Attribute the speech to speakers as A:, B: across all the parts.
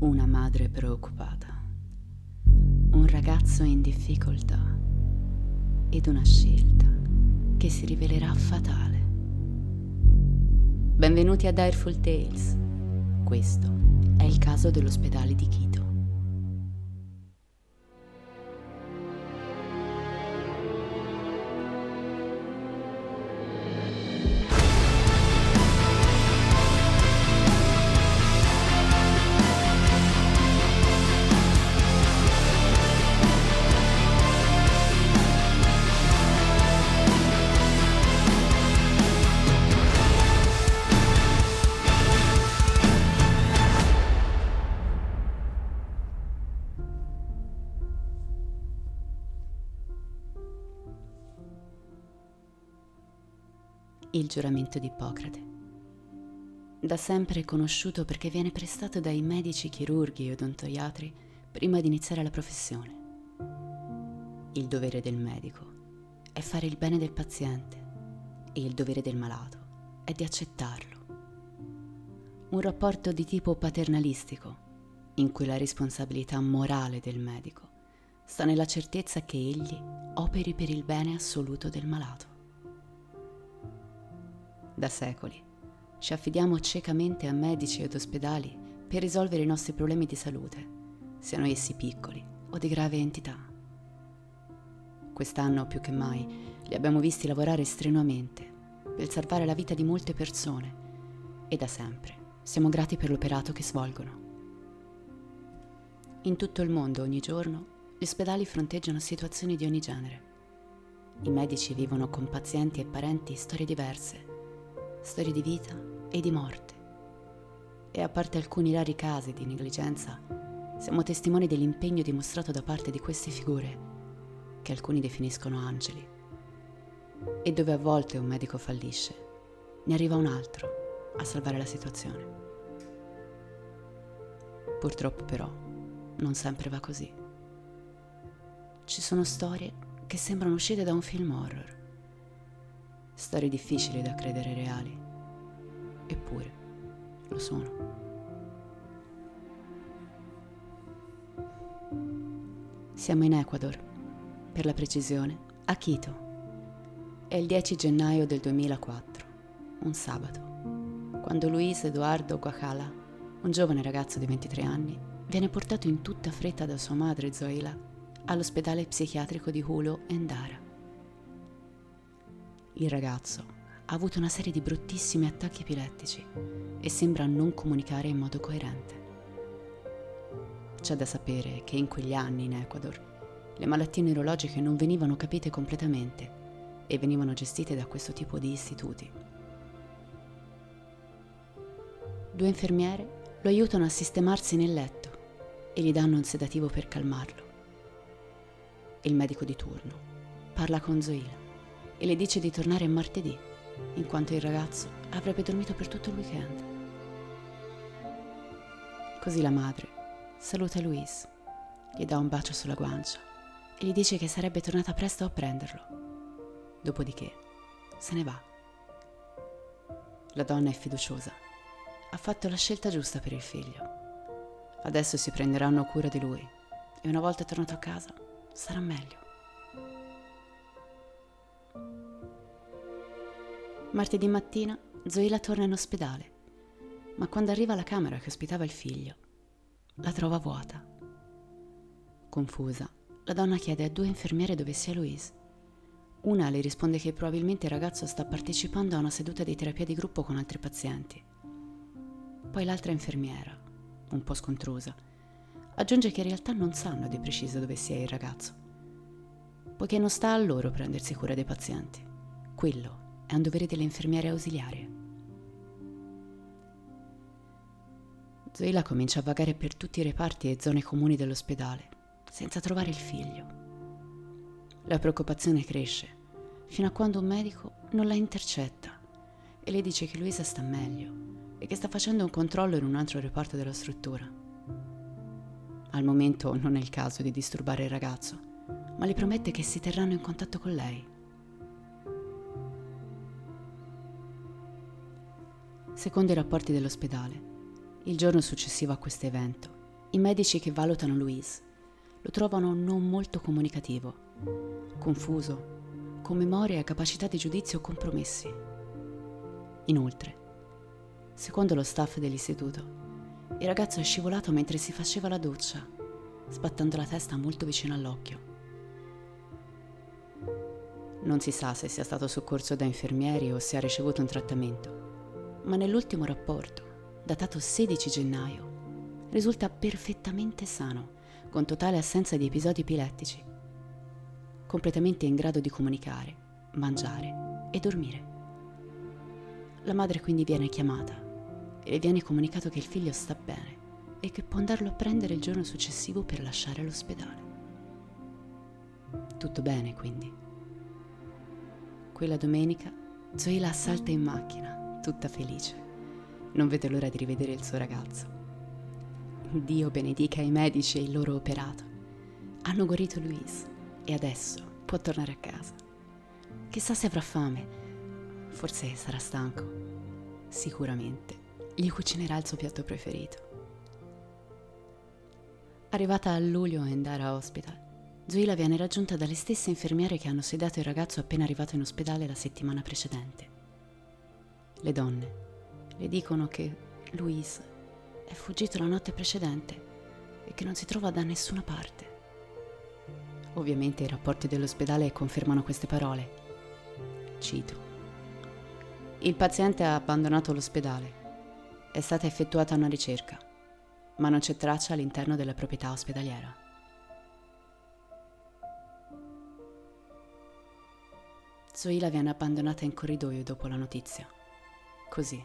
A: Una madre preoccupata, un ragazzo in difficoltà ed una scelta che si rivelerà fatale. Benvenuti a Direful Tales. Questo è il caso dell'ospedale di Quito. Il giuramento di Ippocrate. Da sempre conosciuto perché viene prestato dai medici chirurghi e odontoiatri prima di iniziare la professione. Il dovere del medico è fare il bene del paziente e il dovere del malato è di accettarlo. Un rapporto di tipo paternalistico, in cui la responsabilità morale del medico sta nella certezza che egli operi per il bene assoluto del malato da secoli. Ci affidiamo ciecamente a medici ed ospedali per risolvere i nostri problemi di salute, siano essi piccoli o di grave entità. Quest'anno più che mai li abbiamo visti lavorare strenuamente per salvare la vita di molte persone e da sempre siamo grati per l'operato che svolgono. In tutto il mondo ogni giorno gli ospedali fronteggiano situazioni di ogni genere. I medici vivono con pazienti e parenti storie diverse storie di vita e di morte. E a parte alcuni rari casi di negligenza, siamo testimoni dell'impegno dimostrato da parte di queste figure, che alcuni definiscono angeli. E dove a volte un medico fallisce, ne arriva un altro a salvare la situazione. Purtroppo però non sempre va così. Ci sono storie che sembrano uscite da un film horror Storie difficili da credere reali. Eppure, lo sono. Siamo in Ecuador, per la precisione, a Quito. È il 10 gennaio del 2004, un sabato, quando Luis Eduardo Guajala, un giovane ragazzo di 23 anni, viene portato in tutta fretta da sua madre Zoila all'ospedale psichiatrico di Hulo Endara. Il ragazzo ha avuto una serie di bruttissimi attacchi epilettici e sembra non comunicare in modo coerente. C'è da sapere che in quegli anni in Ecuador le malattie neurologiche non venivano capite completamente e venivano gestite da questo tipo di istituti. Due infermiere lo aiutano a sistemarsi nel letto e gli danno un sedativo per calmarlo. Il medico di turno parla con Zoila e le dice di tornare martedì, in quanto il ragazzo avrebbe dormito per tutto il weekend. Così la madre saluta Luis, gli dà un bacio sulla guancia e gli dice che sarebbe tornata presto a prenderlo. Dopodiché se ne va. La donna è fiduciosa. Ha fatto la scelta giusta per il figlio. Adesso si prenderanno cura di lui e una volta tornato a casa sarà meglio. Martedì mattina Zoila torna in ospedale, ma quando arriva alla camera che ospitava il figlio, la trova vuota. Confusa, la donna chiede a due infermiere dove sia Louise. Una le risponde che probabilmente il ragazzo sta partecipando a una seduta di terapia di gruppo con altri pazienti. Poi l'altra infermiera, un po' scontrosa, aggiunge che in realtà non sanno di preciso dove sia il ragazzo, poiché non sta a loro prendersi cura dei pazienti. Quello è un dovere delle infermiere ausiliarie. Zoila comincia a vagare per tutti i reparti e zone comuni dell'ospedale, senza trovare il figlio. La preoccupazione cresce, fino a quando un medico non la intercetta e le dice che Luisa sta meglio e che sta facendo un controllo in un altro reparto della struttura. Al momento non è il caso di disturbare il ragazzo, ma le promette che si terranno in contatto con lei Secondo i rapporti dell'ospedale, il giorno successivo a questo evento, I medici che valutano Louise lo trovano non molto comunicativo, confuso, con memoria e capacità di giudizio compromessi. Inoltre, secondo lo staff dell'istituto, il ragazzo è scivolato mentre si faceva la doccia, sbattendo la testa molto vicino all'occhio. Non si sa se sia stato soccorso da infermieri o se ha ricevuto un trattamento, ma nell'ultimo rapporto, datato 16 gennaio, risulta perfettamente sano, con totale assenza di episodi epilettici, completamente in grado di comunicare, mangiare e dormire. La madre quindi viene chiamata e le viene comunicato che il figlio sta bene e che può andarlo a prendere il giorno successivo per lasciare l'ospedale. Tutto bene quindi. Quella domenica Zoila salta in macchina, tutta felice. Non vede l'ora di rivedere il suo ragazzo. Dio benedica i medici e il loro operato. Hanno guarito Luis e adesso può tornare a casa. Chissà se avrà fame. Forse sarà stanco. Sicuramente gli cucinerà il suo piatto preferito. Arrivata a luglio in Dara Zuila viene raggiunta dalle stesse infermiere che hanno sedato il ragazzo appena arrivato in ospedale la settimana precedente. Le donne le dicono che Luis è fuggito la notte precedente e che non si trova da nessuna parte. Ovviamente i rapporti dell'ospedale confermano queste parole. Cito. Il paziente ha abbandonato l'ospedale. È stata effettuata una ricerca, ma non c'è traccia all'interno della proprietà ospedaliera. Zoila viene abbandonata in corridoio dopo la notizia. Così,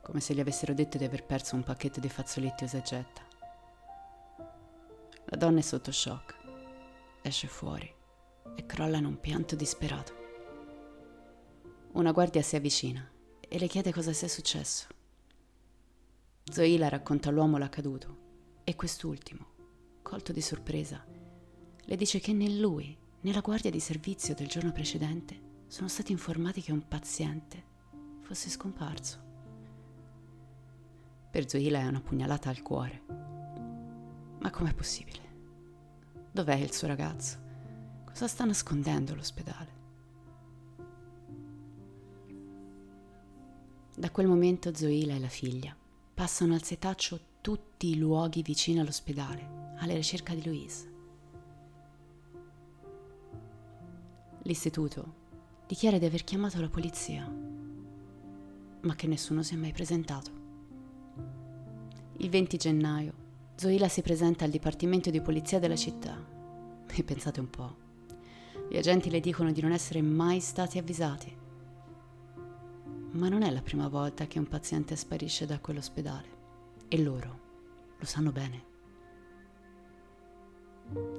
A: come se gli avessero detto di aver perso un pacchetto di fazzoletti usa e getta. La donna è sotto shock, esce fuori e crolla in un pianto disperato. Una guardia si avvicina e le chiede cosa sia successo. Zoila racconta all'uomo l'accaduto e quest'ultimo, colto di sorpresa, le dice che né lui nella guardia di servizio del giorno precedente sono stati informati che un paziente fosse scomparso. Per Zoila è una pugnalata al cuore. Ma com'è possibile? Dov'è il suo ragazzo? Cosa sta nascondendo l'ospedale? Da quel momento Zoila e la figlia passano al setaccio tutti i luoghi vicini all'ospedale, alla ricerca di Louise. L'istituto dichiara di aver chiamato la polizia, ma che nessuno si è mai presentato. Il 20 gennaio Zoila si presenta al dipartimento di polizia della città e pensate un po', gli agenti le dicono di non essere mai stati avvisati. Ma non è la prima volta che un paziente sparisce da quell'ospedale e loro lo sanno bene.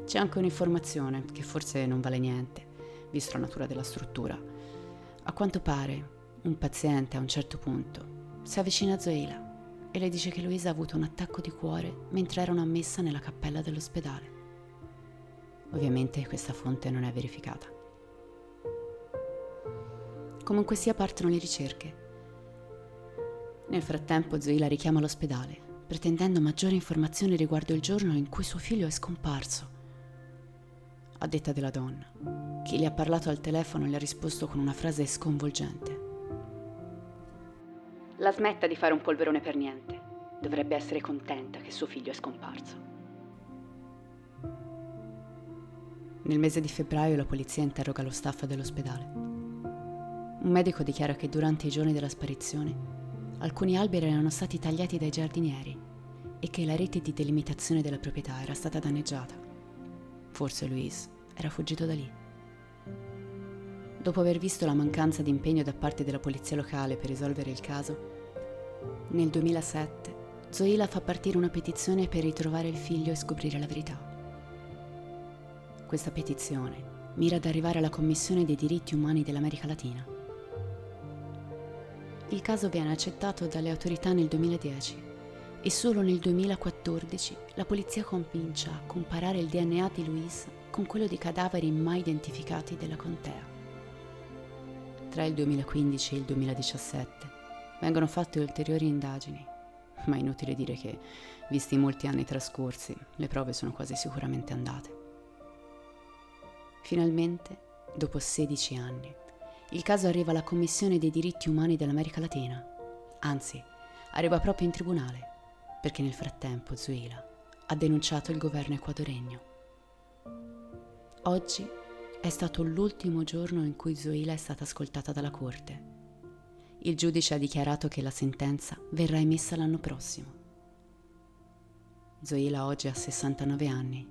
A: C'è anche un'informazione che forse non vale niente visto la natura della struttura. A quanto pare, un paziente a un certo punto si avvicina a Zoila e le dice che Luisa ha avuto un attacco di cuore mentre erano ammessa nella cappella dell'ospedale. Ovviamente questa fonte non è verificata. Comunque sia partono le ricerche. Nel frattempo Zoila richiama l'ospedale, pretendendo maggiori informazioni riguardo il giorno in cui suo figlio è scomparso. A detta della donna, chi le ha parlato al telefono le ha risposto con una frase sconvolgente. La smetta di fare un polverone per niente. Dovrebbe essere contenta che suo figlio è scomparso. Nel mese di febbraio la polizia interroga lo staff dell'ospedale. Un medico dichiara che durante i giorni della sparizione alcuni alberi erano stati tagliati dai giardinieri e che la rete di delimitazione della proprietà era stata danneggiata. Forse Louise era fuggito da lì. Dopo aver visto la mancanza di impegno da parte della polizia locale per risolvere il caso, nel 2007 Zoila fa partire una petizione per ritrovare il figlio e scoprire la verità. Questa petizione mira ad arrivare alla Commissione dei diritti umani dell'America Latina. Il caso viene accettato dalle autorità nel 2010 e solo nel 2014 la polizia comincia a comparare il DNA di Luis con quello di cadaveri mai identificati della contea tra il 2015 e il 2017 vengono fatte ulteriori indagini, ma è inutile dire che, visti i molti anni trascorsi, le prove sono quasi sicuramente andate. Finalmente, dopo 16 anni, il caso arriva alla Commissione dei diritti umani dell'America Latina. Anzi, arriva proprio in tribunale, perché nel frattempo Zuila ha denunciato il governo equadoregno. Oggi è stato l'ultimo giorno in cui Zuila è stata ascoltata dalla Corte. Il giudice ha dichiarato che la sentenza verrà emessa l'anno prossimo. Zoila oggi ha 69 anni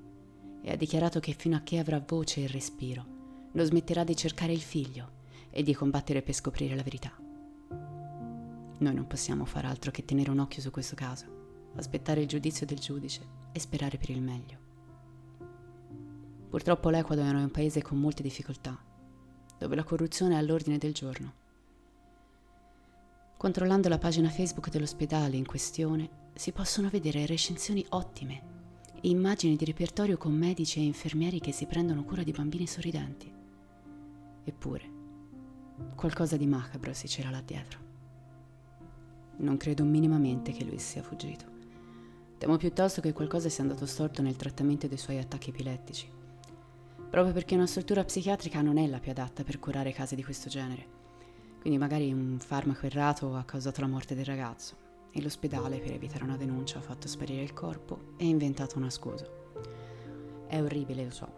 A: e ha dichiarato che fino a che avrà voce e respiro non smetterà di cercare il figlio e di combattere per scoprire la verità. Noi non possiamo far altro che tenere un occhio su questo caso, aspettare il giudizio del giudice e sperare per il meglio. Purtroppo l'Ecuador è un paese con molte difficoltà, dove la corruzione è all'ordine del giorno. Controllando la pagina Facebook dell'ospedale in questione si possono vedere recensioni ottime e immagini di repertorio con medici e infermieri che si prendono cura di bambini sorridenti. Eppure, qualcosa di macabro si c'era là dietro. Non credo minimamente che lui sia fuggito. Temo piuttosto che qualcosa sia andato storto nel trattamento dei suoi attacchi epilettici. Proprio perché una struttura psichiatrica non è la più adatta per curare casi di questo genere. Quindi magari un farmaco errato ha causato la morte del ragazzo e l'ospedale, per evitare una denuncia, ha fatto sparire il corpo e inventato una scusa. È orribile, lo so,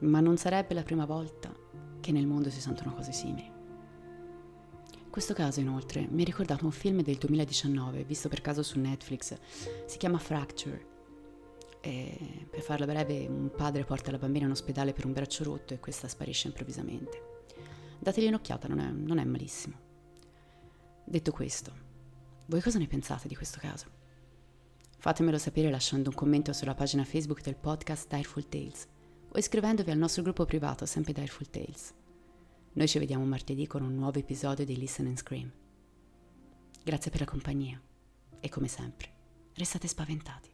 A: ma non sarebbe la prima volta che nel mondo si sentono cose simili. Questo caso, inoltre, mi ha ricordato un film del 2019, visto per caso su Netflix. Si chiama Fracture. E, per farla breve, un padre porta la bambina in ospedale per un braccio rotto e questa sparisce improvvisamente. Dategli un'occhiata, non è, non è malissimo. Detto questo, voi cosa ne pensate di questo caso? Fatemelo sapere lasciando un commento sulla pagina Facebook del podcast Direful Tales o iscrivendovi al nostro gruppo privato sempre Direful Tales. Noi ci vediamo martedì con un nuovo episodio di Listen and Scream. Grazie per la compagnia e come sempre, restate spaventati.